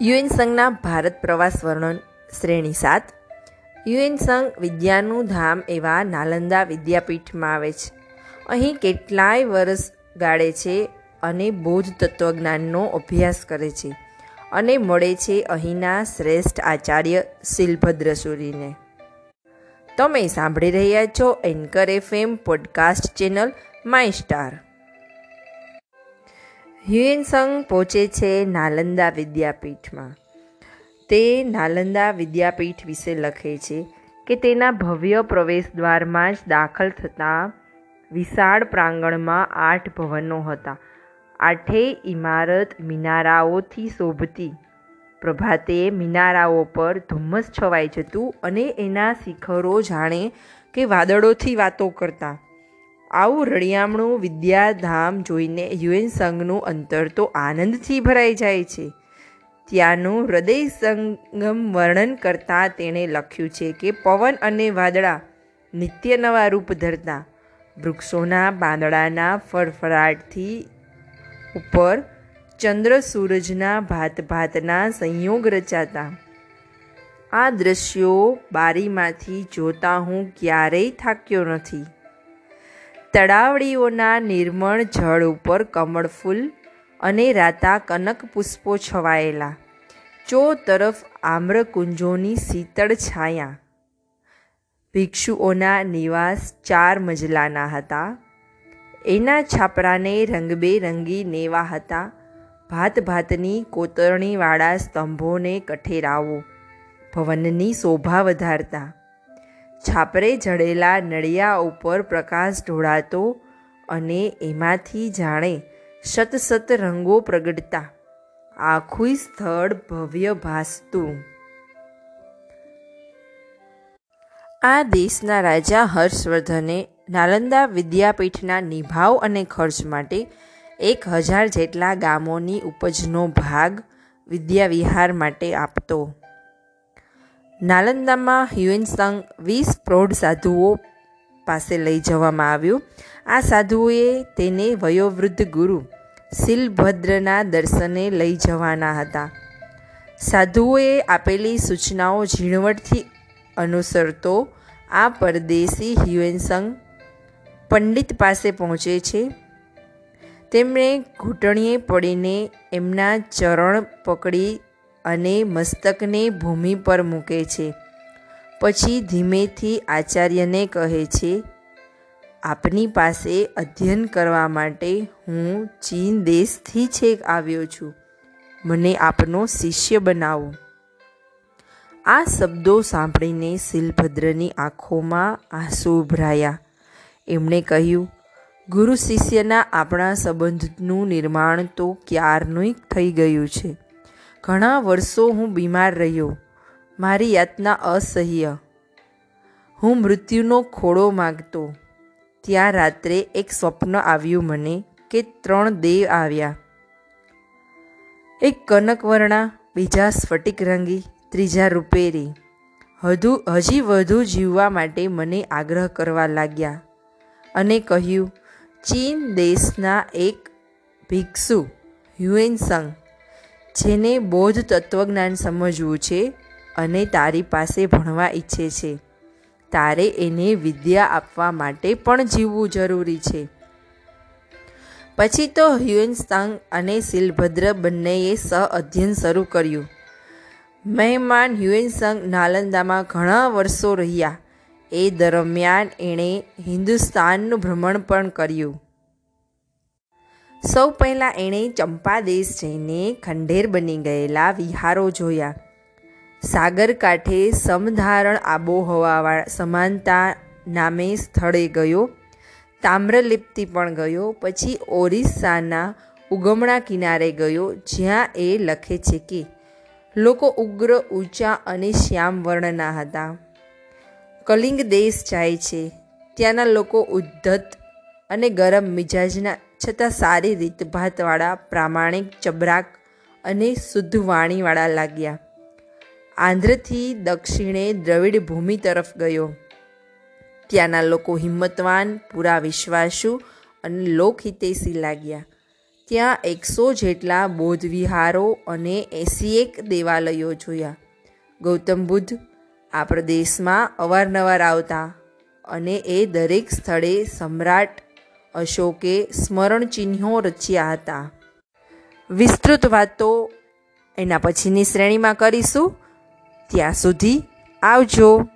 UN સંઘના ભારત પ્રવાસ વર્ણન શ્રેણી સાત. યુએન સંઘ વિદ્યાનું ધામ એવા નાલંદા વિદ્યાપીઠમાં આવે છે. અહીં કેટલાય વર્ષ ગાળે છે અને બૌદ્ધ તત્વજ્ઞાનનો અભ્યાસ કરે છે અને મળે છે અહીંના શ્રેષ્ઠ આચાર્ય શિલભદ્રસુરીને તમે સાંભળી રહ્યા છો Anchor FM podcast channel my star. Hiuen Tsang પહોંચે છે નાલંદા વિદ્યાપીઠમાં. તે નાલંદા વિદ્યાપીઠ વિશે લખે છે કે તેના ભવ્ય પ્રવેશ દ્વારમાં જ દાખલ થતાં વિશાળ પ્રાંગણમાં આઠ ભવનો હતા. આઠેય ઇમારત મિનારાઓથી શોભતી. પ્રભાતે મિનારાઓ પર ધુમ્મસ છવાઈ જતું અને એના શિખરો જાણે કે વાદળોથી વાતો કરતા. આવું રળિયામણું વિદ્યાધામ જોઈને યુએન સંઘનું અંતર તો આનંદથી ભરાઈ જાય છે. ત્યાંનું હૃદય સંગમ વર્ણન કરતાં તેણે લખ્યું છે કે પવન અને વાદળા નિત્ય નવા રૂપ ધરતા. વૃક્ષોના પાંદડાના ફરફરાટથી ઉપર ચંદ્ર સૂરજના ભાત ભાતના સંયોગ રચાતા. આ દ્રશ્યો બારીમાંથી જોતા હું ક્યારેય થાક્યો નથી. તળાવડીઓના નિર્મળ જળ ઉપર કમળ ફૂલ અને રાતા કનક પુષ્પો છવાયેલા. ચો તરફ આમ્રકુંજોની શીતળ છાયા. ભિક્ષુઓના નિવાસ ચાર મજલાના હતા. એના છાપરાને રંગબેરંગી નેવા હતા. ભાત ભાતની કોતરણીવાળા સ્તંભોને કઠેરાવો ભવનની શોભા વધારતા. છાપરે જડેલા નળિયા ઉપર પ્રકાશ ઢોળાતો અને એમાંથી જાણે સત રંગો પ્રગટતા. આખું સ્થળ ભવ્ય ભાસતું. આ દેશના રાજા હર્ષવર્ધને નાલંદા વિદ્યાપીઠના નિભાવ અને ખર્ચ માટે એક હજાર જેટલા ગામોની ઉપજનો ભાગ વિદ્યાવિહાર માટે આપતો. નાલંદામાં હ્યુએનસંગ વીસ પ્રૌઢ સાધુઓ પાસે લઈ જવામાં આવ્યું. આ સાધુઓએ તેને વયોવૃદ્ધ ગુરુ શિલભદ્રના દર્શને લઈ જવાના હતા. સાધુઓએ આપેલી સૂચનાઓ ઝીણવટથી અનુસરતો આ પરદેશી હ્યુએનસંગ પંડિત પાસે પહોંચે છે. તેમણે ઘૂંટણીએ પડીને એમના ચરણ પકડી અને મસ્તકને ભૂમિ પર મૂકે છે. પછી ધીમેથી આચાર્યને કહે છે, આપની પાસે અધ્યયન કરવા માટે હું ચીન દેશથી છેક આવ્યો છું. મને આપનો શિષ્ય બનાવો. આ શબ્દો સાંભળીને શિલભદ્રની આંખોમાં આંસુ ઉભરાયા. એમણે કહ્યું, ગુરુ શિષ્યના આપણા સંબંધનું નિર્માણ તો ક્યારનું થઈ ગયું છે. ઘણા વર્ષો હું બીમાર રહ્યો. મારી યાતના અસહ્ય. હું મૃત્યુનો ખોળો માગતો. ત્યાં રાત્રે એક સ્વપ્ન આવ્યું મને કે ત્રણ દેવ આવ્યા. એક કનકવર્ણા, બીજા સ્ફટિક રંગી, ત્રીજા રૂપેરી. હજુ, હજી વધુ જીવવા માટે મને આગ્રહ કરવા લાગ્યા અને કહ્યું, ચીન દેશના એક ભિક્ષુ હ્યુએનસંગ જેને બૌદ્ધ તત્વજ્ઞાન સમજવું છે અને તારી પાસે ભણવા ઈચ્છે છે. તારે એને વિદ્યા આપવા માટે પણ જીવવું જરૂરી છે. પછી તો હ્યુએનસ્તાંગ અને શિલભદ્ર બંનેએ સહ અધ્યયન શરૂ કર્યું. મહેમાન હ્યુએનસંગ નાલંદામાં ઘણા વર્ષો રહ્યા. એ દરમિયાન એણે હિન્દુસ્તાનનું ભ્રમણ પણ કર્યું. સૌ પહેલાં એણે ચંપાદેશ જઈને ખંડેર બની ગયેલા વિહારો જોયા. સાગર કાંઠે સમધારણ આબોહવાવાળા સમાનતા નામે સ્થળે ગયો. તામ્રલિપ્તિ પણ ગયો. પછી ઓરિસ્સાના ઉગમણા કિનારે ગયો, જ્યાં એ લખે છે કે, લોકો ઉગ્ર, ઊંચા અને શ્યામ વર્ણના હતા. કલિંગ દેશ જાય છે. ત્યાંના લોકો ઉદ્ધત અને ગરમ મિજાજના છતાં સારી રીતભાતવાળા પ્રામાણિક, ચબરાક અને શુદ્ધ વાણીવાળા લાગ્યા. આંધ્રથી દક્ષિણે દ્રવિડ ભૂમિ તરફ ગયો. ત્યાંના લોકો હિંમતવાન, પૂરા વિશ્વાસુ અને લોકહિતેશી લાગ્યા. ત્યાં એકસો જેટલા બૌદ્ધ વિહારો અને એંસી એક દેવાલયો જોયા. ગૌતમ બુદ્ધ આ પ્રદેશમાં અવારનવાર આવતા અને એ દરેક સ્થળે સમ્રાટ અશોકે સ્મરણ ચિહ્નો રચ્યા હતા. વિસ્તૃત વાતો એના પછીની શ્રેણીમાં કરીશું. ત્યાં સુધી આવજો.